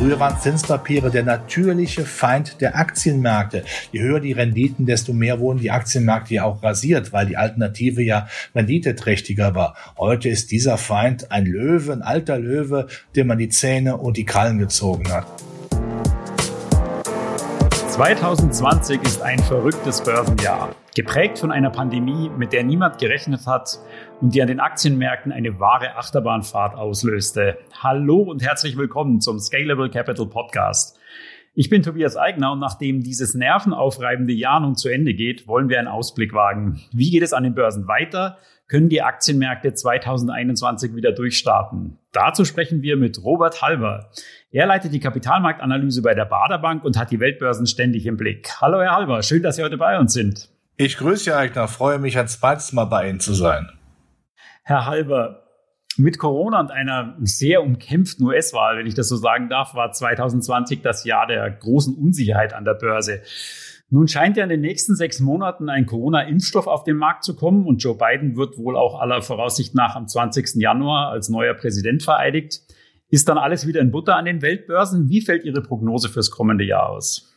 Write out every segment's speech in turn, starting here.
Früher waren Zinspapiere der natürliche Feind der Aktienmärkte. Je höher die Renditen, desto mehr wurden die Aktienmärkte ja auch rasiert, weil die Alternative ja renditeträchtiger war. Heute ist dieser Feind ein Löwe, ein alter Löwe, dem man die Zähne und die Krallen gezogen hat. 2020 ist ein verrücktes Börsenjahr, geprägt von einer Pandemie, mit der niemand gerechnet hat und die an den Aktienmärkten eine wahre Achterbahnfahrt auslöste. Hallo und herzlich willkommen zum Scalable Capital Podcast. Ich bin Tobias Eigner und nachdem dieses nervenaufreibende Jahr nun zu Ende geht, wollen wir einen Ausblick wagen. Wie geht es an den Börsen weiter? Können die Aktienmärkte 2021 wieder durchstarten? Dazu sprechen wir mit Robert Halber. Er leitet die Kapitalmarktanalyse bei der Baderbank und hat die Weltbörsen ständig im Blick. Hallo Herr Halber, schön, dass Sie heute bei uns sind. Ich grüße Sie, Eigner, freue mich ein zweites Mal bei Ihnen zu sein. Herr Halber, mit Corona und einer sehr umkämpften US-Wahl, wenn ich das so sagen darf, war 2020 das Jahr der großen Unsicherheit an der Börse. Nun scheint ja in den nächsten sechs Monaten ein Corona-Impfstoff auf den Markt zu kommen und Joe Biden wird wohl auch aller Voraussicht nach am 20. Januar als neuer Präsident vereidigt. Ist dann alles wieder in Butter an den Weltbörsen? Wie fällt Ihre Prognose fürs kommende Jahr aus?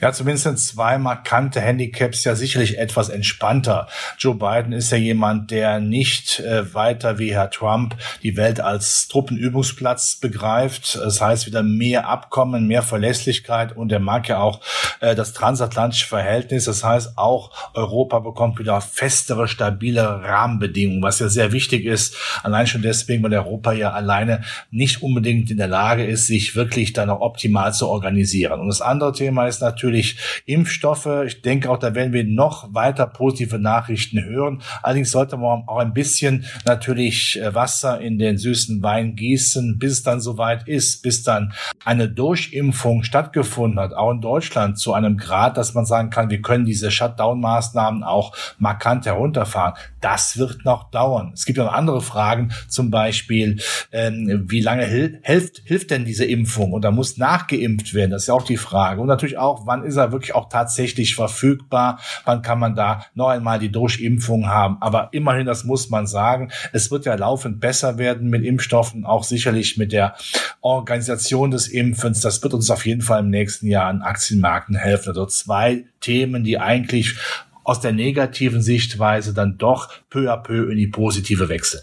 Ja, zumindest sind zwei markante Handicaps ja sicherlich etwas entspannter. Joe Biden ist ja jemand, der nicht äh, weiter wie Herr Trump die Welt als Truppenübungsplatz begreift. Das heißt wieder mehr Abkommen, mehr Verlässlichkeit und er mag ja auch äh, das transatlantische Verhältnis. Das heißt auch Europa bekommt wieder festere, stabile Rahmenbedingungen, was ja sehr wichtig ist. Allein schon deswegen, weil Europa ja alleine nicht unbedingt in der Lage ist, sich wirklich dann auch optimal zu organisieren. Und das andere Thema ist ist natürlich Impfstoffe. Ich denke auch, da werden wir noch weiter positive Nachrichten hören. Allerdings sollte man auch ein bisschen natürlich äh, Wasser in den süßen Wein gießen, bis es dann soweit ist, bis dann eine Durchimpfung stattgefunden hat, auch in Deutschland zu einem Grad, dass man sagen kann, wir können diese Shutdown-Maßnahmen auch markant herunterfahren. Das wird noch dauern. Es gibt ja noch andere Fragen, zum Beispiel, ähm, wie lange hil hilft, hilft denn diese Impfung? Und da muss nachgeimpft werden. Das ist ja auch die Frage. Und natürlich auch, wann ist er wirklich auch tatsächlich verfügbar? Wann kann man da noch einmal die Durchimpfung haben? Aber immerhin, das muss man sagen, es wird ja laufend besser werden mit Impfstoffen, auch sicherlich mit der Organisation des Impfens. Das wird uns auf jeden Fall im nächsten Jahr an Aktienmärkten helfen. Also zwei Themen, die eigentlich aus der negativen Sichtweise dann doch peu à peu in die positive wechseln.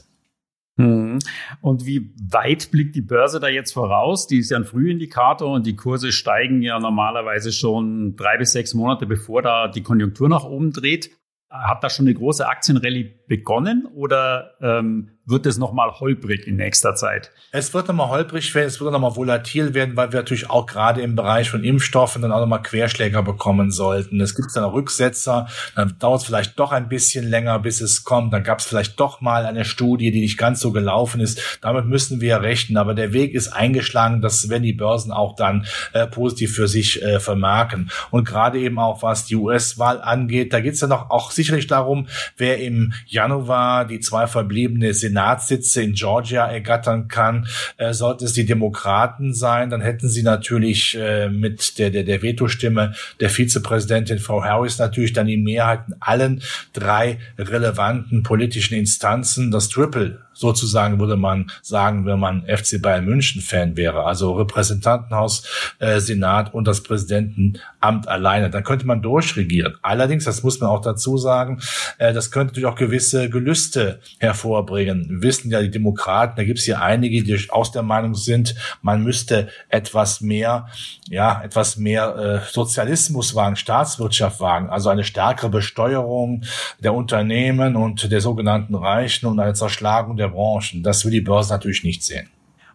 Hm. Und wie weit blickt die Börse da jetzt voraus? Die ist ja ein Frühindikator und die Kurse steigen ja normalerweise schon drei bis sechs Monate, bevor da die Konjunktur nach oben dreht. Hat da schon eine große Aktienrallye begonnen oder ähm, wird es nochmal holprig in nächster Zeit? Es wird nochmal holprig werden, es wird nochmal volatil werden, weil wir natürlich auch gerade im Bereich von Impfstoffen dann auch nochmal Querschläger bekommen sollten. Es gibt dann Rücksetzer, dann dauert es vielleicht doch ein bisschen länger, bis es kommt. Dann gab es vielleicht doch mal eine Studie, die nicht ganz so gelaufen ist. Damit müssen wir rechnen. Aber der Weg ist eingeschlagen, das werden die Börsen auch dann äh, positiv für sich äh, vermerken. Und gerade eben auch, was die US-Wahl angeht, da geht es dann auch, auch sicherlich darum, wer im Januar die zwei verbliebene Senat Senatssitze in Georgia ergattern kann. Äh, sollte es die Demokraten sein, dann hätten sie natürlich äh, mit der, der, der Vetostimme der Vizepräsidentin Frau Harris natürlich dann die Mehrheit in allen drei relevanten politischen Instanzen. Das Triple sozusagen würde man sagen, wenn man FC Bayern München Fan wäre, also Repräsentantenhaus, äh, Senat und das Präsidentenamt alleine, dann könnte man durchregieren. Allerdings, das muss man auch dazu sagen, äh, das könnte natürlich auch gewisse Gelüste hervorbringen. Wir wissen ja, die Demokraten, da gibt es hier einige, die aus der Meinung sind, man müsste etwas mehr, ja, etwas mehr äh, Sozialismus wagen, Staatswirtschaft wagen, also eine stärkere Besteuerung der Unternehmen und der sogenannten Reichen und eine Zerschlagung der Branchen. Das will die Börse natürlich nicht sehen.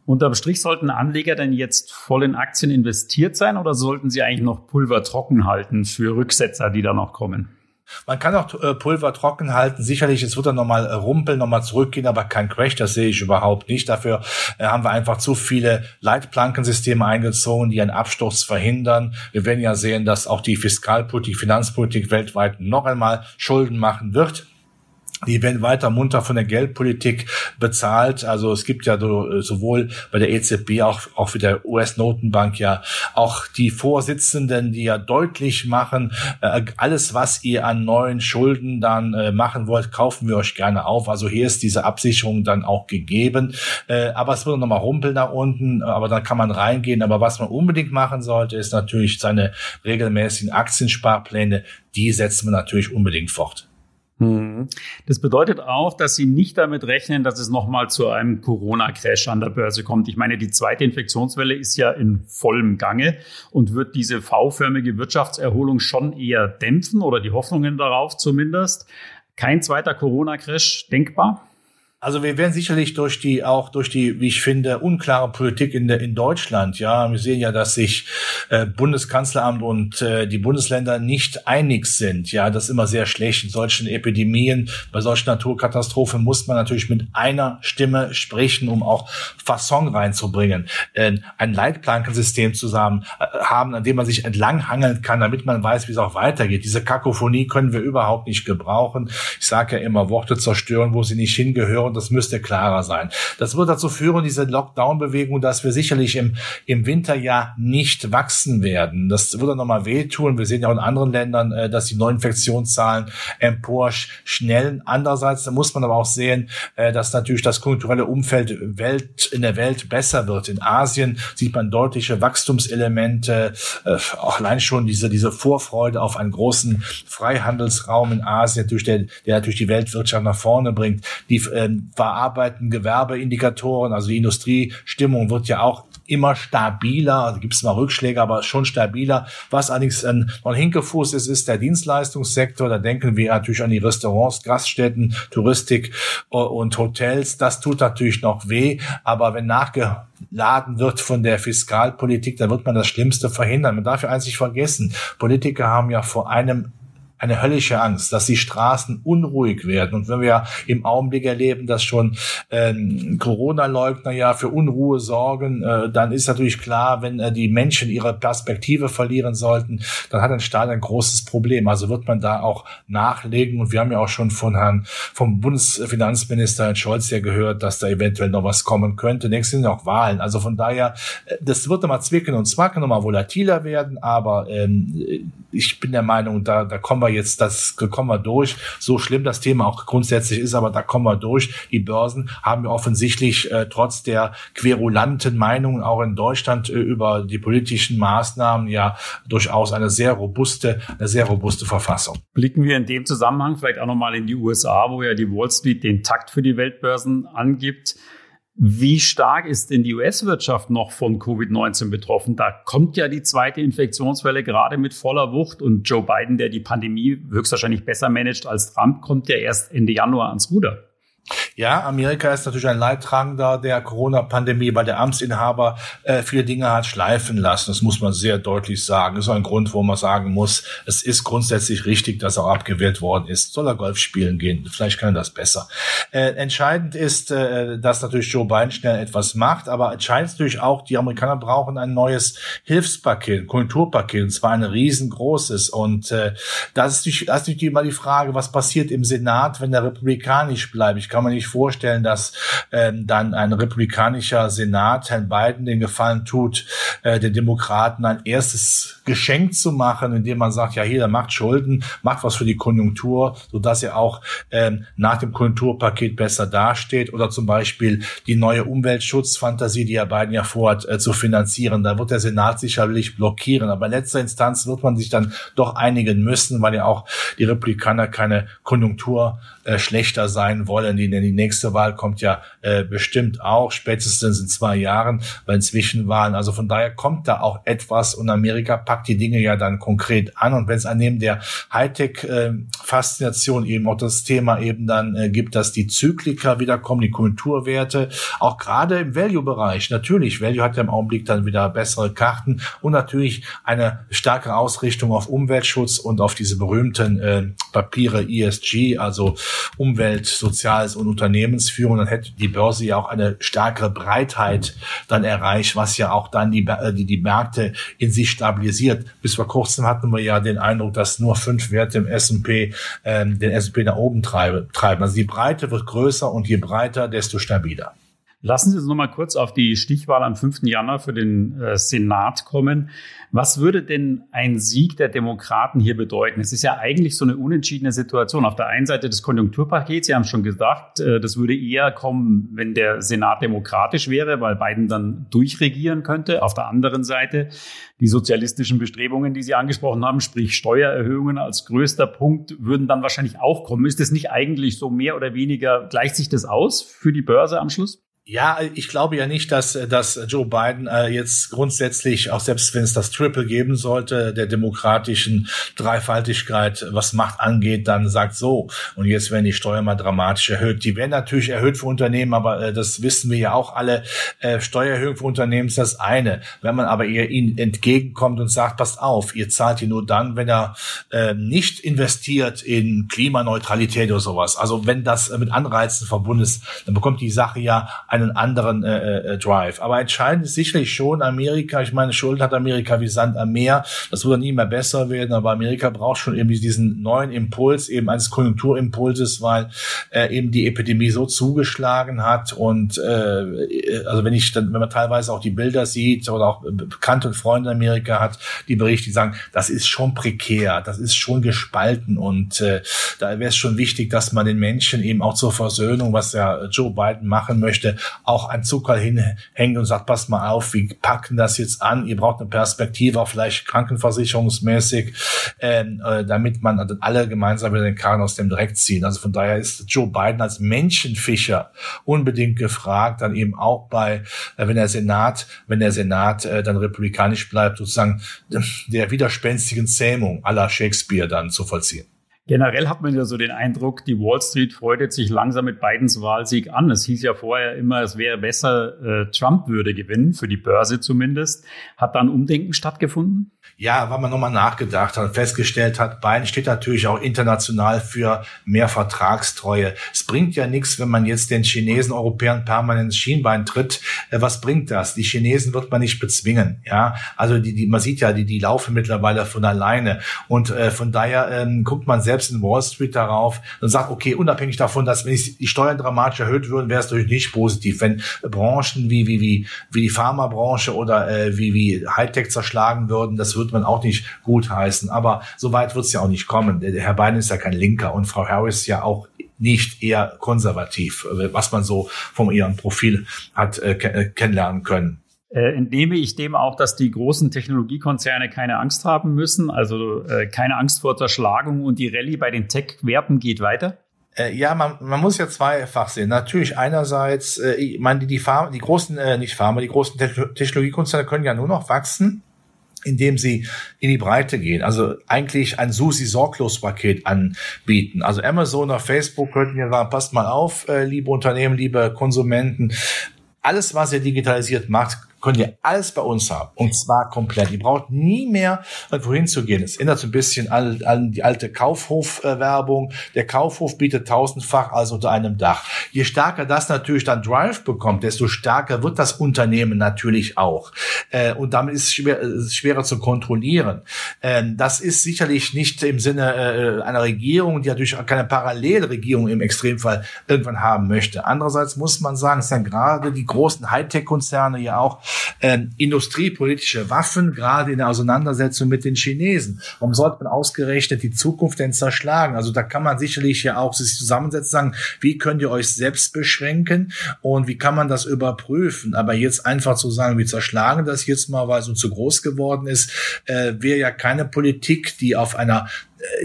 Unterm Strich sollten Anleger denn jetzt voll in Aktien investiert sein oder sollten sie eigentlich noch Pulver trocken halten für Rücksetzer, die da noch kommen? Man kann auch äh, Pulver trocken halten. Sicherlich, es wird dann nochmal äh, rumpeln, nochmal zurückgehen, aber kein Crash, das sehe ich überhaupt nicht. Dafür äh, haben wir einfach zu viele Leitplankensysteme eingezogen, die einen Absturz verhindern. Wir werden ja sehen, dass auch die Fiskalpolitik, Finanzpolitik weltweit noch einmal Schulden machen wird. Die werden weiter munter von der Geldpolitik bezahlt. Also es gibt ja sowohl bei der EZB auch, auch wie der US-Notenbank ja auch die Vorsitzenden, die ja deutlich machen, äh, alles, was ihr an neuen Schulden dann äh, machen wollt, kaufen wir euch gerne auf. Also hier ist diese Absicherung dann auch gegeben. Äh, aber es wird nochmal rumpeln nach unten, aber dann kann man reingehen. Aber was man unbedingt machen sollte, ist natürlich seine regelmäßigen Aktiensparpläne. Die setzen wir natürlich unbedingt fort. Hm. Das bedeutet auch, dass Sie nicht damit rechnen, dass es nochmal zu einem Corona-Crash an der Börse kommt. Ich meine, die zweite Infektionswelle ist ja in vollem Gange und wird diese V-förmige Wirtschaftserholung schon eher dämpfen oder die Hoffnungen darauf zumindest. Kein zweiter Corona-Crash denkbar? Also wir werden sicherlich durch die auch durch die, wie ich finde, unklare Politik in der in Deutschland. Ja, wir sehen ja, dass sich äh, Bundeskanzleramt und äh, die Bundesländer nicht einig sind. Ja, das ist immer sehr schlecht in solchen Epidemien. Bei solchen Naturkatastrophen muss man natürlich mit einer Stimme sprechen, um auch Fasson reinzubringen. Äh, ein Leitplankensystem zusammen äh, haben, an dem man sich entlanghangeln kann, damit man weiß, wie es auch weitergeht. Diese Kakophonie können wir überhaupt nicht gebrauchen. Ich sage ja immer, Worte zerstören, wo sie nicht hingehören das müsste klarer sein. Das wird dazu führen, diese Lockdown-Bewegung, dass wir sicherlich im, im Winterjahr nicht wachsen werden. Das würde nochmal wehtun. Wir sehen ja auch in anderen Ländern, äh, dass die Neuinfektionszahlen empor schnellen. Andererseits muss man aber auch sehen, äh, dass natürlich das kulturelle Umfeld Welt, in der Welt besser wird. In Asien sieht man deutliche Wachstumselemente, äh, auch allein schon diese, diese Vorfreude auf einen großen Freihandelsraum in Asien, durch der, der natürlich die Weltwirtschaft nach vorne bringt. Die ähm, verarbeiten Gewerbeindikatoren, also die Industriestimmung wird ja auch immer stabiler, also gibt es mal Rückschläge, aber schon stabiler. Was allerdings ein, ein Hinkefuß ist, ist der Dienstleistungssektor. Da denken wir natürlich an die Restaurants, Gaststätten, Touristik äh, und Hotels. Das tut natürlich noch weh, aber wenn nachgeladen wird von der Fiskalpolitik, dann wird man das Schlimmste verhindern. Man darf ja eins nicht vergessen, Politiker haben ja vor einem eine höllische Angst, dass die Straßen unruhig werden. Und wenn wir im Augenblick erleben, dass schon ähm, Corona-Leugner ja für Unruhe sorgen, äh, dann ist natürlich klar, wenn äh, die Menschen ihre Perspektive verlieren sollten, dann hat ein Staat ein großes Problem. Also wird man da auch nachlegen. Und wir haben ja auch schon von Herrn, vom Bundesfinanzminister Herrn Scholz ja gehört, dass da eventuell noch was kommen könnte. Nächstes sind auch Wahlen. Also von daher, äh, das wird nochmal zwicken und zwacken, nochmal volatiler werden. Aber ähm, ich bin der Meinung, da, da kommen wir jetzt, das kommen wir durch. So schlimm das Thema auch grundsätzlich ist, aber da kommen wir durch. Die Börsen haben ja offensichtlich äh, trotz der querulanten Meinungen auch in Deutschland äh, über die politischen Maßnahmen ja durchaus eine sehr robuste, eine sehr robuste Verfassung. Blicken wir in dem Zusammenhang vielleicht auch nochmal in die USA, wo ja die Wall Street den Takt für die Weltbörsen angibt. Wie stark ist denn die US-Wirtschaft noch von Covid-19 betroffen? Da kommt ja die zweite Infektionswelle gerade mit voller Wucht und Joe Biden, der die Pandemie höchstwahrscheinlich besser managt als Trump, kommt ja erst Ende Januar ans Ruder. Ja, Amerika ist natürlich ein Leidtragender der Corona-Pandemie, weil der Amtsinhaber äh, viele Dinge hat schleifen lassen. Das muss man sehr deutlich sagen. Das ist ein Grund, wo man sagen muss, es ist grundsätzlich richtig, dass er auch abgewählt worden ist. Soll er Golf spielen gehen? Vielleicht kann er das besser. Äh, entscheidend ist, äh, dass natürlich Joe Biden schnell etwas macht, aber entscheidend ist natürlich auch, die Amerikaner brauchen ein neues Hilfspaket, Kulturpaket, und zwar ein riesengroßes. Und äh, das ist natürlich, das ist natürlich immer die Frage, was passiert im Senat, wenn der republikanisch bleibt. Ich kann man nicht vorstellen, dass ähm, dann ein republikanischer Senat Herrn Biden den Gefallen tut, äh, den Demokraten ein erstes Geschenk zu machen, indem man sagt, ja, hier, der macht Schulden, macht was für die Konjunktur, so dass er auch ähm, nach dem Konjunkturpaket besser dasteht oder zum Beispiel die neue Umweltschutzfantasie, die Herr Biden ja vorhat, äh, zu finanzieren. Da wird der Senat sicherlich blockieren. Aber in letzter Instanz wird man sich dann doch einigen müssen, weil ja auch die Republikaner keine Konjunktur äh, schlechter sein wollen. Denn die nächste Wahl kommt ja äh, bestimmt auch, spätestens in zwei Jahren bei den Zwischenwahlen. Also von daher kommt da auch etwas und Amerika packt die Dinge ja dann konkret an. Und wenn es an neben der Hightech-Faszination äh, eben auch das Thema eben dann äh, gibt, dass die Zyklika wiederkommen, die Kulturwerte, auch gerade im Value-Bereich. Natürlich, Value hat ja im Augenblick dann wieder bessere Karten und natürlich eine starke Ausrichtung auf Umweltschutz und auf diese berühmten äh, Papiere ESG, also Umwelt, Soziales und Unternehmensführung, dann hätte die Börse ja auch eine stärkere Breitheit dann erreicht, was ja auch dann die, die, die Märkte in sich stabilisiert. Bis vor kurzem hatten wir ja den Eindruck, dass nur fünf Werte im S&P ähm, den S&P nach oben treiben. Also die Breite wird größer und je breiter, desto stabiler. Lassen Sie uns noch mal kurz auf die Stichwahl am 5. Januar für den äh, Senat kommen. Was würde denn ein Sieg der Demokraten hier bedeuten? Es ist ja eigentlich so eine unentschiedene Situation. Auf der einen Seite das Konjunkturpaket, Sie haben schon gesagt, äh, das würde eher kommen, wenn der Senat demokratisch wäre, weil Biden dann durchregieren könnte. Auf der anderen Seite die sozialistischen Bestrebungen, die Sie angesprochen haben, sprich Steuererhöhungen als größter Punkt, würden dann wahrscheinlich auch kommen. Ist das nicht eigentlich so mehr oder weniger, gleicht sich das aus für die Börse am Schluss? Ja, ich glaube ja nicht, dass, dass Joe Biden äh, jetzt grundsätzlich, auch selbst wenn es das Triple geben sollte, der demokratischen Dreifaltigkeit, was Macht angeht, dann sagt so, und jetzt werden die Steuern mal dramatisch erhöht. Die werden natürlich erhöht für Unternehmen, aber äh, das wissen wir ja auch alle. Äh, Steuererhöhung für Unternehmen ist das eine. Wenn man aber eher ihnen entgegenkommt und sagt, passt auf, ihr zahlt ihr nur dann, wenn er äh, nicht investiert in Klimaneutralität oder sowas. Also wenn das mit Anreizen verbunden ist, dann bekommt die Sache ja einen anderen äh, äh, äh, Drive. Aber entscheidend ist sicherlich schon Amerika. Ich meine, Schuld hat Amerika wie Sand am Meer. Das würde nie mehr besser werden, aber Amerika braucht schon irgendwie diesen neuen Impuls, eben eines Konjunkturimpulses, weil äh, eben die Epidemie so zugeschlagen hat. Und äh, also wenn ich dann, wenn man teilweise auch die Bilder sieht oder auch Bekannte und Freunde in Amerika hat, die Berichte, die sagen, das ist schon prekär, das ist schon gespalten und äh, da wäre es schon wichtig, dass man den Menschen eben auch zur Versöhnung, was ja Joe Biden machen möchte, auch ein Zucker hinhängt und sagt, passt mal auf, wir packen das jetzt an, ihr braucht eine Perspektive, auch vielleicht krankenversicherungsmäßig, ähm, äh, damit man alle gemeinsam wieder den Karren aus dem Dreck ziehen. Also von daher ist Joe Biden als Menschenfischer unbedingt gefragt, dann eben auch bei, äh, wenn der Senat, wenn der Senat äh, dann republikanisch bleibt, sozusagen der widerspenstigen Zähmung aller Shakespeare dann zu vollziehen. Generell hat man ja so den Eindruck, die Wall Street freudet sich langsam mit Bidens Wahlsieg an. Es hieß ja vorher immer, es wäre besser, äh, Trump würde gewinnen, für die Börse zumindest. Hat da ein Umdenken stattgefunden? Ja, weil man nochmal nachgedacht hat und festgestellt hat, Biden steht natürlich auch international für mehr Vertragstreue. Es bringt ja nichts, wenn man jetzt den Chinesen, Europäern permanent ins Schienbein tritt. Äh, was bringt das? Die Chinesen wird man nicht bezwingen. Ja, also die, die man sieht ja, die, die laufen mittlerweile von alleine. Und äh, von daher ähm, guckt man selbst in Wall Street darauf und sagt, okay, unabhängig davon, dass wenn die Steuern dramatisch erhöht würden, wäre es natürlich nicht positiv. Wenn Branchen wie, wie, wie, wie die Pharmabranche oder äh, wie, wie Hightech zerschlagen würden, das würde wird man auch nicht gutheißen. Aber so weit wird es ja auch nicht kommen. Der Herr Biden ist ja kein Linker und Frau Harris ja auch nicht eher konservativ, was man so von ihrem Profil hat äh, äh, kennenlernen können. Äh, entnehme ich dem auch, dass die großen Technologiekonzerne keine Angst haben müssen, also äh, keine Angst vor Zerschlagung und die Rallye bei den Tech-Werten geht weiter? Äh, ja, man, man muss ja zweifach sehen. Natürlich einerseits, äh, ich meine, die, die, Pharma, die großen, äh, nicht Pharma, die großen Technologiekonzerne können ja nur noch wachsen indem sie in die Breite gehen. Also eigentlich ein Susi-Sorglos-Paket anbieten. Also Amazon oder Facebook könnten ja sagen, passt mal auf, äh, liebe Unternehmen, liebe Konsumenten. Alles, was ihr digitalisiert macht, könnt ihr alles bei uns haben. Und zwar komplett. Ihr braucht nie mehr irgendwo hinzugehen. Es ändert so ein bisschen an, an die alte Kaufhof-Werbung. Der Kaufhof bietet tausendfach alles unter einem Dach. Je stärker das natürlich dann Drive bekommt, desto stärker wird das Unternehmen natürlich auch. Äh, und damit ist es schwer, äh, schwerer zu kontrollieren. Äh, das ist sicherlich nicht im Sinne äh, einer Regierung, die natürlich auch keine Parallelregierung im Extremfall irgendwann haben möchte. Andererseits muss man sagen, es sind gerade die großen Hightech-Konzerne ja auch ähm, industriepolitische Waffen, gerade in der Auseinandersetzung mit den Chinesen. Warum sollte man ausgerechnet die Zukunft denn zerschlagen? Also da kann man sicherlich ja auch sich zusammensetzen, sagen, wie könnt ihr euch selbst beschränken und wie kann man das überprüfen? Aber jetzt einfach zu sagen, wir zerschlagen das jetzt mal, weil es uns zu groß geworden ist, äh, wäre ja keine Politik, die auf einer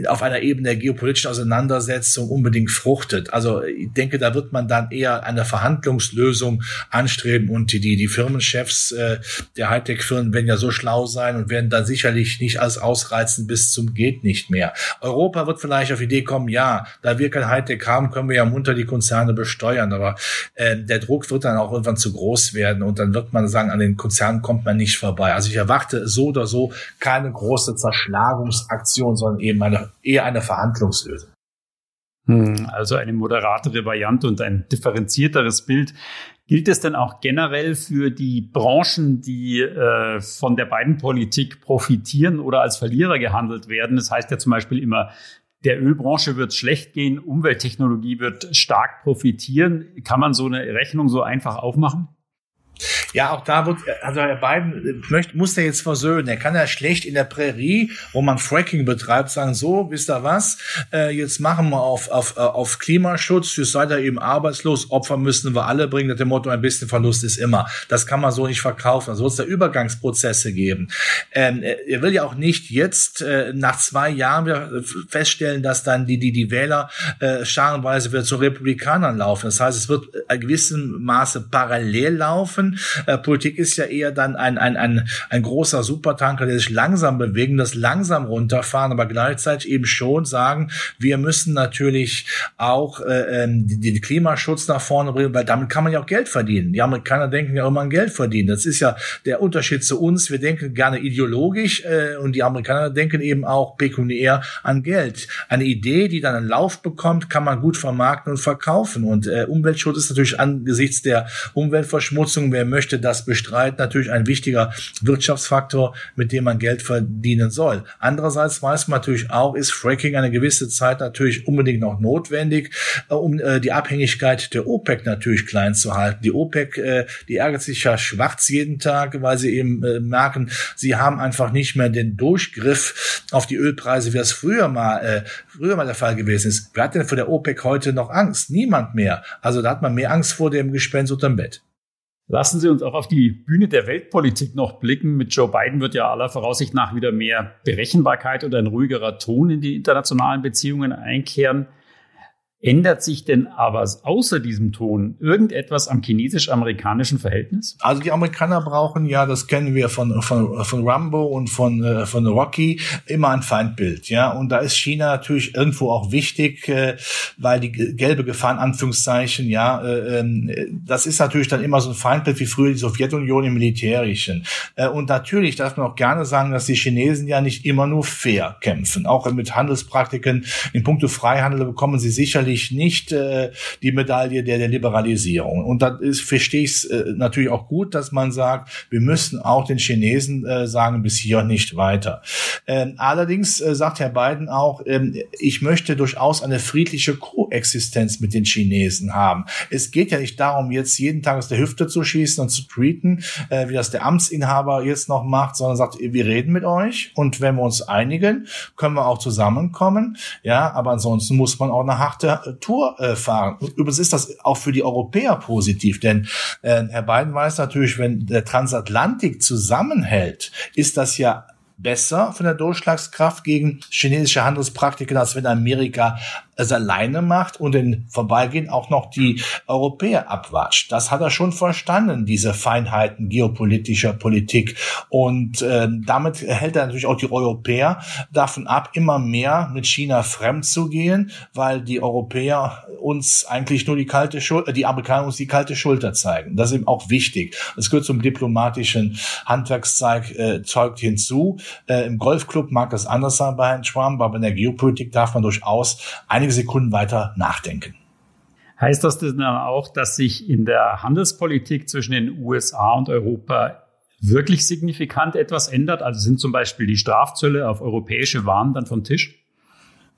auf einer Ebene der geopolitischen Auseinandersetzung unbedingt fruchtet. Also ich denke, da wird man dann eher eine Verhandlungslösung anstreben und die, die, die Firmenchefs äh, der Hightech-Firmen werden ja so schlau sein und werden dann sicherlich nicht alles ausreizen bis zum geht nicht mehr. Europa wird vielleicht auf die Idee kommen, ja, da wir kein Hightech haben, können wir ja munter die Konzerne besteuern, aber äh, der Druck wird dann auch irgendwann zu groß werden und dann wird man sagen, an den Konzernen kommt man nicht vorbei. Also ich erwarte so oder so keine große Zerschlagungsaktion, sondern eben eine, eher eine Verhandlungslösung. Hm, also eine moderatere Variante und ein differenzierteres Bild. Gilt es denn auch generell für die Branchen, die äh, von der beiden Politik profitieren oder als Verlierer gehandelt werden? Das heißt ja zum Beispiel immer, der Ölbranche wird schlecht gehen, Umwelttechnologie wird stark profitieren. Kann man so eine Rechnung so einfach aufmachen? Ja, auch da wird, also Herr Biden möchte, muss er jetzt versöhnen. Er kann ja schlecht in der Prärie, wo man Fracking betreibt, sagen, so, wisst ihr was, äh, jetzt machen wir auf, auf, äh, auf Klimaschutz, jetzt seid ihr eben arbeitslos, Opfer müssen wir alle bringen, nach dem Motto, ein bisschen Verlust ist immer. Das kann man so nicht verkaufen. Also wird es da Übergangsprozesse geben. Ähm, er will ja auch nicht jetzt äh, nach zwei Jahren feststellen, dass dann die, die, die Wähler äh, scharenweise wieder zu Republikanern laufen. Das heißt, es wird in gewissem Maße parallel laufen äh, Politik ist ja eher dann ein, ein, ein, ein großer Supertanker, der sich langsam bewegen, das langsam runterfahren, aber gleichzeitig eben schon sagen, wir müssen natürlich auch äh, ähm, den Klimaschutz nach vorne bringen, weil damit kann man ja auch Geld verdienen. Die Amerikaner denken ja immer an Geld verdienen. Das ist ja der Unterschied zu uns. Wir denken gerne ideologisch äh, und die Amerikaner denken eben auch pekuniär an Geld. Eine Idee, die dann einen Lauf bekommt, kann man gut vermarkten und verkaufen. Und äh, Umweltschutz ist natürlich angesichts der Umweltverschmutzung, wer möchte das bestreiten, natürlich ein wichtiger Wirtschaftsfaktor, mit dem man Geld verdienen soll. Andererseits weiß man natürlich auch, ist Fracking eine gewisse Zeit natürlich unbedingt noch notwendig, äh, um äh, die Abhängigkeit der OPEC natürlich klein zu halten. Die OPEC, äh, die ärgert sich ja schwarz jeden Tag, weil sie eben merken, sie haben einfach nicht mehr den Durchgriff auf die Ölpreise, wie das früher mal, früher mal der Fall gewesen ist. Wer hat denn vor der OPEC heute noch Angst? Niemand mehr. Also da hat man mehr Angst vor dem Gespenst unterm Bett. Lassen Sie uns auch auf die Bühne der Weltpolitik noch blicken. Mit Joe Biden wird ja aller Voraussicht nach wieder mehr Berechenbarkeit und ein ruhigerer Ton in die internationalen Beziehungen einkehren. Ändert sich denn aber außer diesem Ton irgendetwas am chinesisch-amerikanischen Verhältnis? Also die Amerikaner brauchen ja, das kennen wir von, von, von Rambo und von, äh, von Rocky, immer ein Feindbild. Ja, und da ist China natürlich irgendwo auch wichtig, äh, weil die gelbe Gefahr in Anführungszeichen, ja, äh, ähm, das ist natürlich dann immer so ein Feindbild wie früher die Sowjetunion im Militärischen. Und natürlich darf man auch gerne sagen, dass die Chinesen ja nicht immer nur fair kämpfen. Auch mit Handelspraktiken in puncto Freihandel bekommen sie sicherlich sicherlich nicht äh, die Medaille der, der Liberalisierung. Und da verstehe ich es äh, natürlich auch gut, dass man sagt, wir müssen auch den Chinesen äh, sagen, bis hier nicht weiter. Ähm, allerdings äh, sagt Herr Biden auch, ähm, ich möchte durchaus eine friedliche Koexistenz mit den Chinesen haben. Es geht ja nicht darum, jetzt jeden Tag aus der Hüfte zu schießen und zu tweeten, äh, wie das der Amtsinhaber jetzt noch macht, sondern sagt, wir reden mit euch und wenn wir uns einigen, können wir auch zusammenkommen. Ja, aber ansonsten muss man auch eine harte Tour äh, fahren. Übrigens ist das auch für die Europäer positiv, denn äh, Herr Biden weiß natürlich, wenn der Transatlantik zusammenhält, ist das ja besser von der Durchschlagskraft gegen chinesische Handelspraktiken, als wenn Amerika es alleine macht und in Vorbeigehen auch noch die Europäer abwatscht. Das hat er schon verstanden, diese Feinheiten geopolitischer Politik. Und äh, damit hält er natürlich auch die Europäer davon ab, immer mehr mit China fremd zu gehen, weil die Europäer uns eigentlich nur die kalte Schulter, die Amerikaner uns die kalte Schulter zeigen. Das ist eben auch wichtig. Das gehört zum diplomatischen Handwerkszeug äh, zeugt hinzu. Äh, Im Golfclub mag das anders sein bei Herrn Trump, aber in der Geopolitik darf man durchaus einige Sekunden weiter nachdenken. Heißt das denn dann auch, dass sich in der Handelspolitik zwischen den USA und Europa wirklich signifikant etwas ändert? Also sind zum Beispiel die Strafzölle auf europäische Waren dann vom Tisch?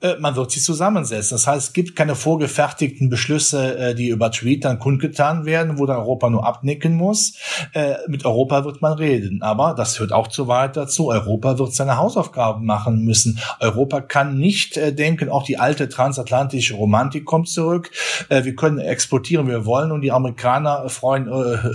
Äh, man wird sie zusammensetzen. Das heißt, es gibt keine vorgefertigten Beschlüsse, äh, die über Tweet dann kundgetan werden, wo dann Europa nur abnicken muss. Äh, mit Europa wird man reden. Aber das führt auch zu weit dazu. Europa wird seine Hausaufgaben machen müssen. Europa kann nicht denken, auch die alte transatlantische Romantik kommt zurück. Wir können exportieren, wir wollen und die Amerikaner freuen,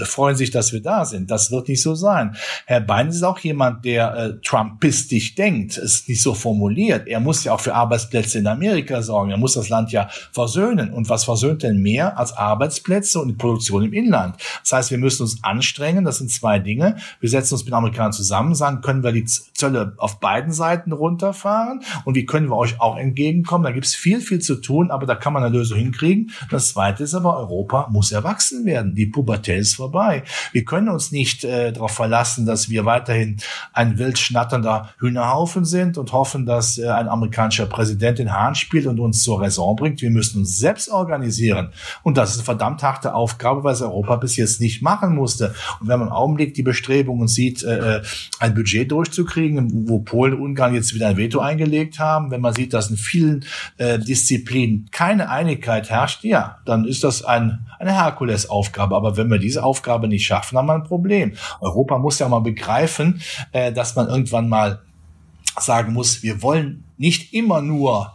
freuen sich, dass wir da sind. Das wird nicht so sein. Herr Biden ist auch jemand, der Trumpistisch denkt. ist nicht so formuliert. Er muss ja auch für Arbeitsplätze Arbeitsplätze in Amerika sorgen. Er muss das Land ja versöhnen. Und was versöhnt denn mehr als Arbeitsplätze und Produktion im Inland? Das heißt, wir müssen uns anstrengen. Das sind zwei Dinge. Wir setzen uns mit Amerikanern zusammen, sagen, können wir die Zölle auf beiden Seiten runterfahren? Und wie können wir euch auch entgegenkommen? Da gibt es viel, viel zu tun, aber da kann man eine Lösung hinkriegen. Das zweite ist aber, Europa muss erwachsen werden. Die Pubertät ist vorbei. Wir können uns nicht äh, darauf verlassen, dass wir weiterhin ein wild schnatternder Hühnerhaufen sind und hoffen, dass äh, ein amerikanischer Präsident Präsidentin Hahn spielt und uns zur Raison bringt. Wir müssen uns selbst organisieren. Und das ist eine verdammt harte Aufgabe, weil Europa bis jetzt nicht machen musste. Und wenn man im Augenblick die Bestrebungen sieht, äh, äh ein Budget durchzukriegen, wo Polen und Ungarn jetzt wieder ein Veto eingelegt haben, wenn man sieht, dass in vielen äh, Disziplinen keine Einigkeit herrscht, ja, dann ist das ein, eine Herkulesaufgabe. Aber wenn wir diese Aufgabe nicht schaffen, haben wir ein Problem. Europa muss ja mal begreifen, äh, dass man irgendwann mal sagen muss, wir wollen nicht immer nur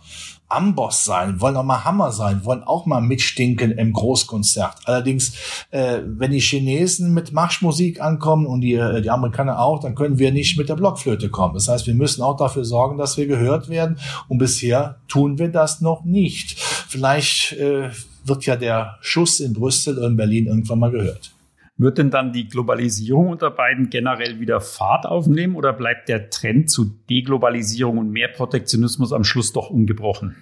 Amboss sein, wollen auch mal Hammer sein, wollen auch mal mitstinken im Großkonzert. Allerdings, äh, wenn die Chinesen mit Marschmusik ankommen und die, äh, die Amerikaner auch, dann können wir nicht mit der Blockflöte kommen. Das heißt, wir müssen auch dafür sorgen, dass wir gehört werden. Und bisher tun wir das noch nicht. Vielleicht äh, wird ja der Schuss in Brüssel oder in Berlin irgendwann mal gehört. Wird denn dann die Globalisierung unter beiden generell wieder Fahrt aufnehmen oder bleibt der Trend zu Deglobalisierung und mehr Protektionismus am Schluss doch ungebrochen?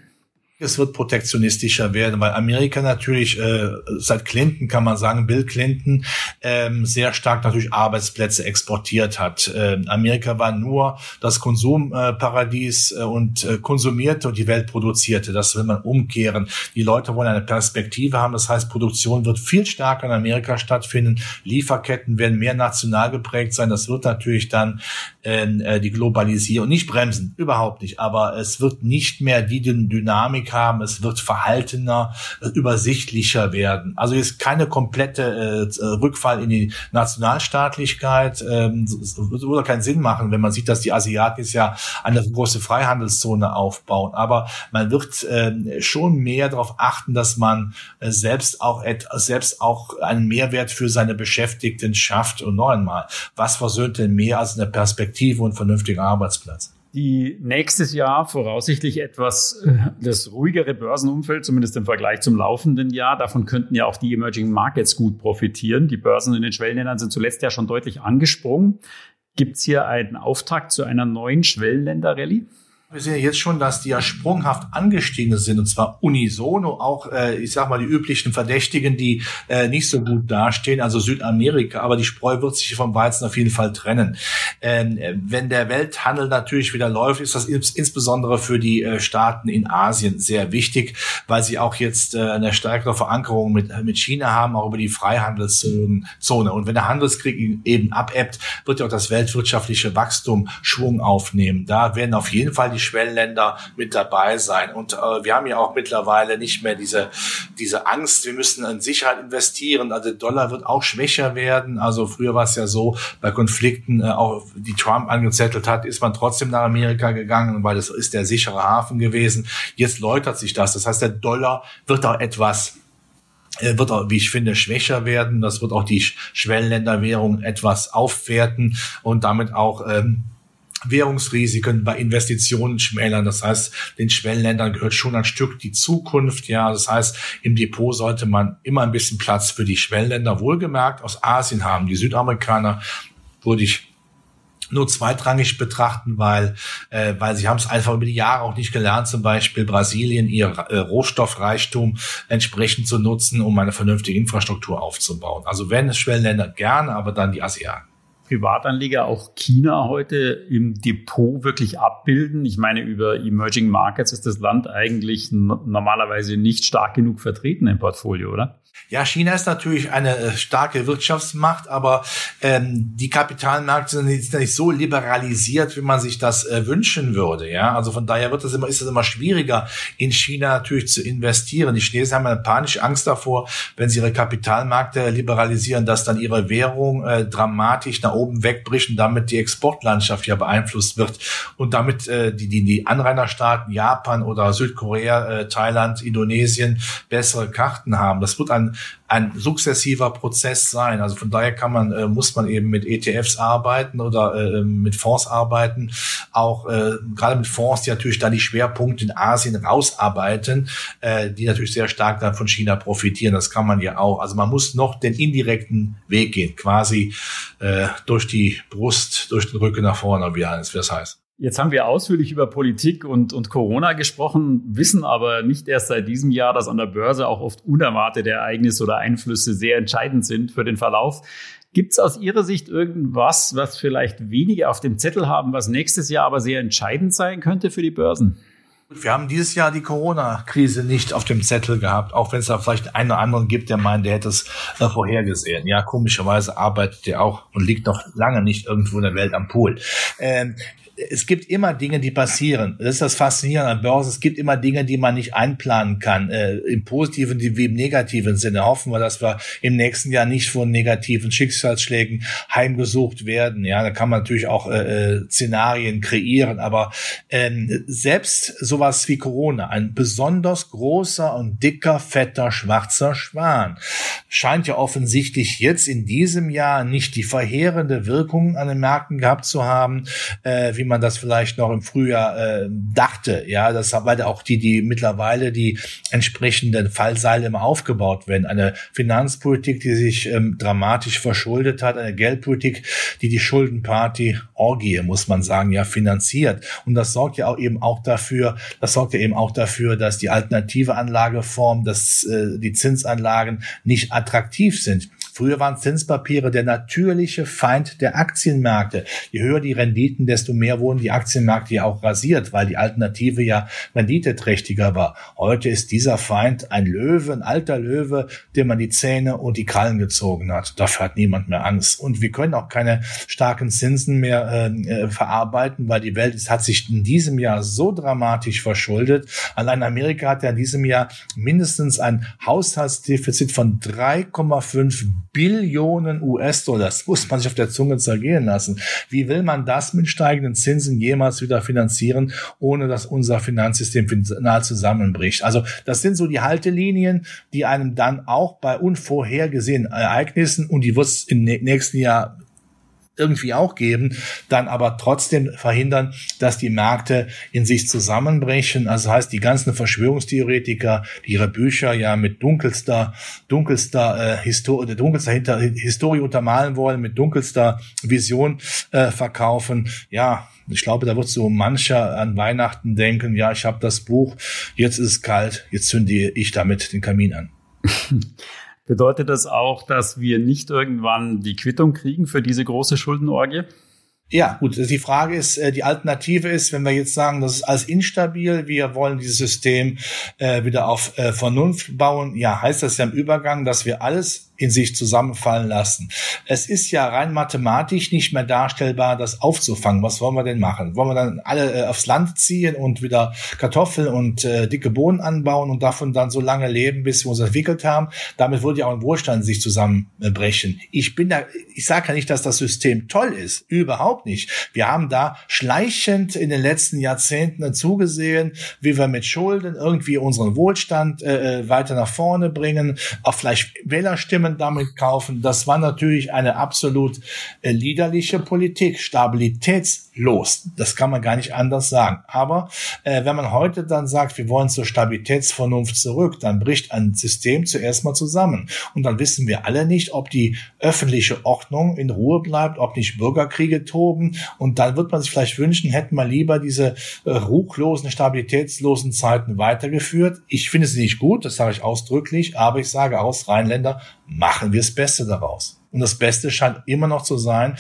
Es wird protektionistischer werden, weil Amerika natürlich äh, seit Clinton kann man sagen, Bill Clinton ähm, sehr stark natürlich Arbeitsplätze exportiert hat. Ähm, Amerika war nur das Konsumparadies äh, und äh, konsumierte und die Welt produzierte. Das will man umkehren. Die Leute wollen eine Perspektive haben. Das heißt, Produktion wird viel stärker in Amerika stattfinden. Lieferketten werden mehr national geprägt sein. Das wird natürlich dann ähm, äh, die Globalisierung nicht bremsen, überhaupt nicht. Aber es wird nicht mehr die Dynamik haben, es wird verhaltener, äh, übersichtlicher werden. Also ist keine komplette äh, Rückfall in die Nationalstaatlichkeit. Ähm, würde keinen Sinn machen, wenn man sieht, dass die Asiaten ja eine große Freihandelszone aufbauen. Aber man wird äh, schon mehr darauf achten, dass man äh, selbst auch selbst auch einen Mehrwert für seine Beschäftigten schafft. Und noch einmal, was versöhnt denn mehr als eine Perspektive und vernünftiger Arbeitsplatz? Die nächstes Jahr voraussichtlich etwas äh, das ruhigere Börsenumfeld, zumindest im Vergleich zum laufenden Jahr. Davon könnten ja auch die Emerging Markets gut profitieren. Die Börsen in den Schwellenländern sind zuletzt ja schon deutlich angesprungen. Gibt es hier einen Auftakt zu einer neuen Schwellenländer-Rallye? Wir sehen ja jetzt schon, dass die ja sprunghaft angestiegen sind und zwar unisono auch, äh, ich sag mal, die üblichen Verdächtigen, die äh, nicht so gut dastehen, also Südamerika, aber die Spreu wird sich vom Weizen auf jeden Fall trennen. Ähm, wenn der Welthandel natürlich wieder läuft, ist das ins insbesondere für die äh, Staaten in Asien sehr wichtig, weil sie auch jetzt äh, eine stärkere Verankerung mit, mit China haben, auch über die Freihandelszone. Und wenn der Handelskrieg eben abebbt, wird ja auch das weltwirtschaftliche Wachstum Schwung aufnehmen. Da werden auf jeden Fall die Schwellenländer mit dabei sein. Und äh, wir haben ja auch mittlerweile nicht mehr diese, diese Angst, wir müssen in Sicherheit investieren. Also der Dollar wird auch schwächer werden. Also früher war es ja so, bei Konflikten, äh, auch die Trump angezettelt hat, ist man trotzdem nach Amerika gegangen, weil das ist der sichere Hafen gewesen. Jetzt läutert sich das. Das heißt, der Dollar wird auch etwas äh, wird auch, wie ich finde, schwächer werden. Das wird auch die Schwellenländerwährung etwas aufwerten und damit auch ähm, Währungsrisiken bei Investitionen schmälern. Das heißt, den Schwellenländern gehört schon ein Stück die Zukunft. Ja, das heißt, im Depot sollte man immer ein bisschen Platz für die Schwellenländer wohlgemerkt aus Asien haben. Die Südamerikaner würde ich nur zweitrangig betrachten, weil, äh, weil sie haben es einfach über die Jahre auch nicht gelernt, zum Beispiel Brasilien ihr äh, Rohstoffreichtum entsprechend zu nutzen, um eine vernünftige Infrastruktur aufzubauen. Also wenn es Schwellenländer gerne, aber dann die Asiaten. Privatanleger auch China heute im Depot wirklich abbilden? Ich meine, über Emerging Markets ist das Land eigentlich normalerweise nicht stark genug vertreten im Portfolio, oder? Ja, China ist natürlich eine äh, starke Wirtschaftsmacht, aber ähm, die Kapitalmärkte sind nicht, nicht so liberalisiert, wie man sich das äh, wünschen würde. Ja, also von daher wird es immer, ist es immer schwieriger, in China natürlich zu investieren. Die Chinesen haben eine panische Angst davor, wenn sie ihre Kapitalmärkte liberalisieren, dass dann ihre Währung äh, dramatisch nach oben wegbricht und damit die Exportlandschaft ja beeinflusst wird und damit äh, die, die, die Anrainerstaaten Japan oder Südkorea, äh, Thailand, Indonesien bessere Karten haben. Das wird ein ein sukzessiver Prozess sein. Also von daher kann man, äh, muss man eben mit ETFs arbeiten oder äh, mit Fonds arbeiten. Auch äh, gerade mit Fonds, die natürlich dann die Schwerpunkte in Asien rausarbeiten, äh, die natürlich sehr stark dann von China profitieren. Das kann man ja auch. Also man muss noch den indirekten Weg gehen, quasi äh, durch die Brust, durch den Rücken nach vorne, wie alles, wie das heißt. Jetzt haben wir ausführlich über Politik und, und Corona gesprochen, wissen aber nicht erst seit diesem Jahr, dass an der Börse auch oft unerwartete Ereignisse oder Einflüsse sehr entscheidend sind für den Verlauf. Gibt es aus Ihrer Sicht irgendwas, was vielleicht weniger auf dem Zettel haben, was nächstes Jahr aber sehr entscheidend sein könnte für die Börsen? Wir haben dieses Jahr die Corona-Krise nicht auf dem Zettel gehabt, auch wenn es da vielleicht einen oder anderen gibt, der meint, der hätte es äh, vorhergesehen. Ja, komischerweise arbeitet der auch und liegt noch lange nicht irgendwo in der Welt am Pool. Ähm, es gibt immer Dinge, die passieren. Das ist das Faszinierende an Börse. Es gibt immer Dinge, die man nicht einplanen kann. Äh, Im positiven wie im negativen Sinne. Hoffen wir, dass wir im nächsten Jahr nicht von negativen Schicksalsschlägen heimgesucht werden. Ja, da kann man natürlich auch äh, äh Szenarien kreieren. Aber ähm, selbst sowas wie Corona, ein besonders großer und dicker, fetter, schwarzer Schwan, scheint ja offensichtlich jetzt in diesem Jahr nicht die verheerende Wirkung an den Märkten gehabt zu haben, äh, wie man das vielleicht noch im Frühjahr äh, dachte. Ja, das weil auch die, die mittlerweile die entsprechenden Fallseile immer aufgebaut werden. Eine Finanzpolitik, die sich ähm, dramatisch verschuldet hat, eine Geldpolitik, die die Schuldenparty Orgie, muss man sagen, ja finanziert. Und das sorgt ja auch eben auch dafür, das sorgt ja eben auch dafür, dass die alternative Anlageform, dass äh, die Zinsanlagen nicht attraktiv sind. Früher waren Zinspapiere der natürliche Feind der Aktienmärkte. Je höher die Renditen, desto mehr wurden die Aktienmärkte ja auch rasiert, weil die Alternative ja renditeträchtiger war. Heute ist dieser Feind ein Löwe, ein alter Löwe, dem man die Zähne und die Krallen gezogen hat. Dafür hat niemand mehr Angst. Und wir können auch keine starken Zinsen mehr äh, äh verarbeiten, weil die Welt hat sich in diesem Jahr so dramatisch verschuldet. Allein Amerika hat ja in diesem Jahr mindestens ein Haushaltsdefizit von 3,5 Billionen US-Dollar. Das muss man sich auf der Zunge zergehen lassen. Wie will man das mit steigenden Zinsen jemals wieder finanzieren, ohne dass unser Finanzsystem final zusammenbricht? Also das sind so die Haltelinien, die einem dann auch bei unvorhergesehenen Ereignissen und die wird es im nächsten Jahr irgendwie auch geben, dann aber trotzdem verhindern, dass die Märkte in sich zusammenbrechen. Also das heißt, die ganzen Verschwörungstheoretiker, die ihre Bücher ja mit dunkelster, dunkelster, äh, Histori dunkelster Hinter Historie untermalen wollen, mit dunkelster Vision äh, verkaufen, ja, ich glaube, da wird so mancher an Weihnachten denken, ja, ich habe das Buch, jetzt ist es kalt, jetzt zünde ich damit den Kamin an. Bedeutet das auch, dass wir nicht irgendwann die Quittung kriegen für diese große Schuldenorgie? Ja, gut. Die Frage ist, äh, die Alternative ist, wenn wir jetzt sagen, das ist alles instabil, wir wollen dieses System äh, wieder auf äh, Vernunft bauen, ja, heißt das ja im Übergang, dass wir alles in sich zusammenfallen lassen. Es ist ja rein mathematisch nicht mehr darstellbar, das aufzufangen. Was wollen wir denn machen? Wollen wir dann alle äh, aufs Land ziehen und wieder Kartoffeln und äh, dicke Bohnen anbauen und davon dann so lange leben, bis wir uns entwickelt haben? Damit würde ja auch ein Wohlstand sich zusammenbrechen. Ich bin da, ich sage ja nicht, dass das System toll ist. Überhaupt nicht. Wir haben da schleichend in den letzten Jahrzehnten zugesehen, wie wir mit Schulden irgendwie unseren Wohlstand äh, äh weiter nach vorne bringen, auch vielleicht Wählerstimmen Firmen damit kaufen. Das war natürlich eine absolut äh, liederliche Politik, stabilitätslos. Das kann man gar nicht anders sagen. Aber äh, wenn man heute dann sagt, wir wollen zur Stabilitätsvernunft zurück, dann bricht ein System zuerst mal zusammen. Und dann wissen wir alle nicht, ob die öffentliche Ordnung in Ruhe bleibt, ob nicht Bürgerkriege toben. Und dann wird man sich vielleicht wünschen, hätten wir lieber diese äh, ruchlosen, stabilitätslosen Zeiten weitergeführt. Ich finde sie nicht gut, das sage ich ausdrücklich, aber ich sage aus Rheinländer, machen wir das Beste daraus. Und das Beste scheint immer noch zu sein,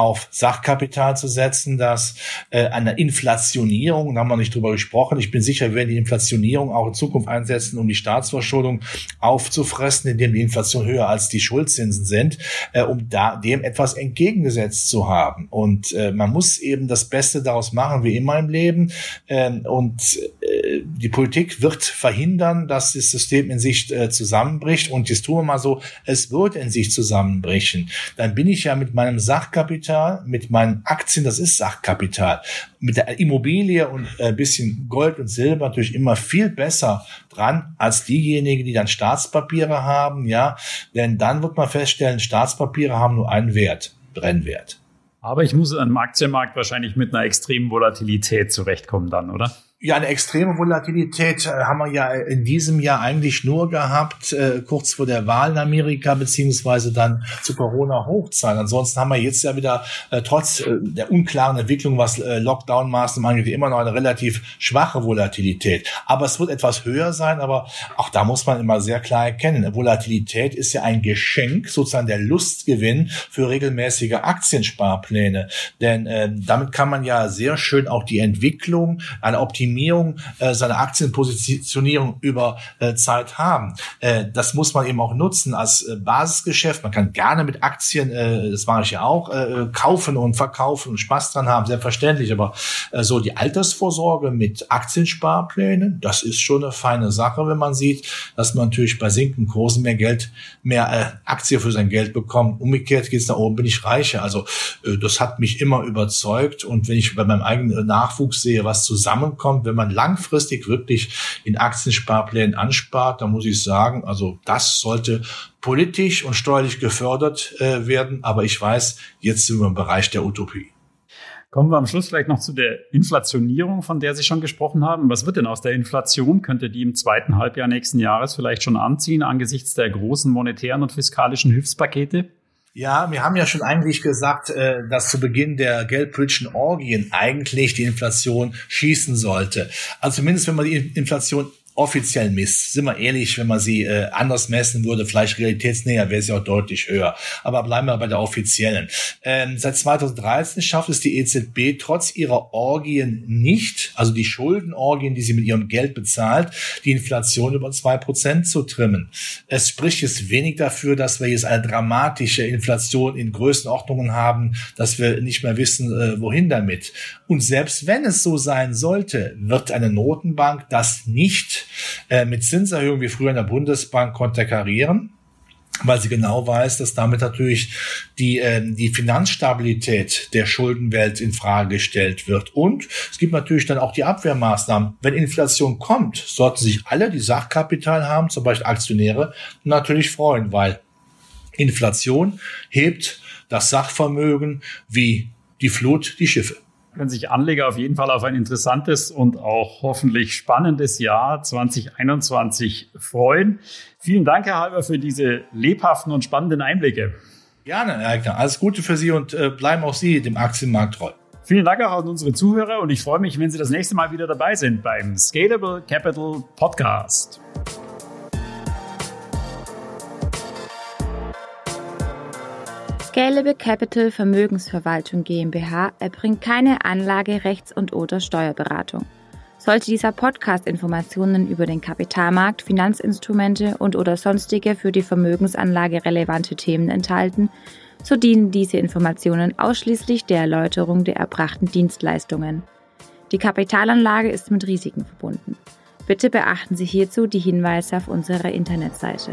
auf Sachkapital zu setzen, dass äh, eine Inflationierung, da haben wir nicht drüber gesprochen, ich bin sicher, wir werden die Inflationierung auch in Zukunft einsetzen, um die Staatsverschuldung aufzufressen, indem die Inflation höher als die Schuldzinsen sind, äh, um da dem etwas entgegengesetzt zu haben. Und äh, man muss eben das Beste daraus machen, wie immer im Leben. Äh, und äh, die Politik wird verhindern, dass das System in sich äh, zusammenbricht. Und jetzt tun wir mal so, es wird in sich zusammenbrechen. Dann bin ich ja mit meinem Sachkapital Sachkapital, mit meinen Aktien, das ist Sachkapital, mit der Immobilie und ein bisschen Gold und Silber natürlich immer viel besser dran als diejenigen, die dann Staatspapiere haben, ja, denn dann wird man feststellen, Staatspapiere haben nur einen Wert, Brennwert. Aber ich muss am Aktienmarkt wahrscheinlich mit einer extremen Volatilität zurechtkommen dann, oder? Ja, eine extreme Volatilität äh, haben wir ja in diesem Jahr eigentlich nur gehabt, äh, kurz vor der Wahl in Amerika, beziehungsweise dann zu Corona-Hochzeit. Ansonsten haben wir jetzt ja wieder, äh, trotz der unklaren Entwicklung, was Lockdown-Maßnahmen angeht, immer noch eine relativ schwache Volatilität. Aber es wird etwas höher sein, aber auch da muss man immer sehr klar erkennen, Volatilität ist ja ein Geschenk, sozusagen der Lustgewinn für regelmäßige Aktiensparpläne. Denn äh, damit kann man ja sehr schön auch die Entwicklung, eine Optimierung Optimierung äh, seiner Aktienpositionierung über äh, Zeit haben. Äh, das muss man eben auch nutzen als äh, Basisgeschäft. Man kann gerne mit Aktien, äh, das mache ich ja auch, äh, kaufen und verkaufen und Spaß dran haben, selbstverständlich. Aber äh, so die Altersvorsorge mit Aktiensparplänen, das ist schon eine feine Sache, wenn man sieht, dass man natürlich bei sinkenden Kursen mehr Geld, mehr äh, Aktie für sein Geld bekommt. Umgekehrt geht es nach oben, bin ich reicher. Also äh, das hat mich immer überzeugt. Und wenn ich bei meinem eigenen Nachwuchs sehe, was zusammenkommt, wenn man langfristig wirklich in Aktiensparplänen anspart, dann muss ich sagen, also das sollte politisch und steuerlich gefördert äh, werden. Aber ich weiß, jetzt sind wir im Bereich der Utopie. Kommen wir am Schluss vielleicht noch zu der Inflationierung, von der Sie schon gesprochen haben. Was wird denn aus der Inflation? Könnte die im zweiten Halbjahr nächsten Jahres vielleicht schon anziehen angesichts der großen monetären und fiskalischen Hilfspakete? Ja, wir haben ja schon eigentlich gesagt, äh, dass zu Beginn der geldpolitischen Orgien eigentlich die Inflation schießen sollte. Also zumindest wenn man die Inflation offiziell misst. Sind wir ehrlich, wenn man sie äh, anders messen würde, vielleicht realitätsnäher, wäre sie auch deutlich höher. Aber bleiben wir bei der offiziellen. Ähm, seit 2013 schafft es die EZB trotz ihrer Orgien nicht, also die Schuldenorgien, die sie mit ihrem Geld bezahlt, die Inflation über zwei Prozent zu trimmen. Es spricht jetzt wenig dafür, dass wir jetzt eine dramatische Inflation in Größenordnungen haben, dass wir nicht mehr wissen, äh, wohin damit. Und selbst wenn es so sein sollte, wird eine Notenbank das nicht äh, mit Zinserhöhungen wie früher in der Bundesbank konterkarieren weil sie genau weiß, dass damit natürlich die, äh, die Finanzstabilität der Schuldenwelt in Frage gestellt wird. Und es gibt natürlich dann auch die Abwehrmaßnahmen. Wenn Inflation kommt, sollten sich alle, die Sachkapital haben, zum Beispiel Aktionäre, natürlich freuen, weil Inflation hebt das Sachvermögen wie die Flut die Schiffe können sich Anleger auf jeden Fall auf ein interessantes und auch hoffentlich spannendes Jahr 2021 freuen. Vielen Dank, Herr Halber, für diese lebhaften und spannenden Einblicke. Gerne, Herr Eigner. Alles Gute für Sie und äh, bleiben auch Sie dem Aktienmarkt treu. Vielen Dank auch an unsere Zuhörer und ich freue mich, wenn Sie das nächste Mal wieder dabei sind beim Scalable Capital Podcast. Scalable Capital Vermögensverwaltung GmbH erbringt keine Anlage-, Rechts- und/oder Steuerberatung. Sollte dieser Podcast Informationen über den Kapitalmarkt, Finanzinstrumente und/oder sonstige für die Vermögensanlage relevante Themen enthalten, so dienen diese Informationen ausschließlich der Erläuterung der erbrachten Dienstleistungen. Die Kapitalanlage ist mit Risiken verbunden. Bitte beachten Sie hierzu die Hinweise auf unserer Internetseite.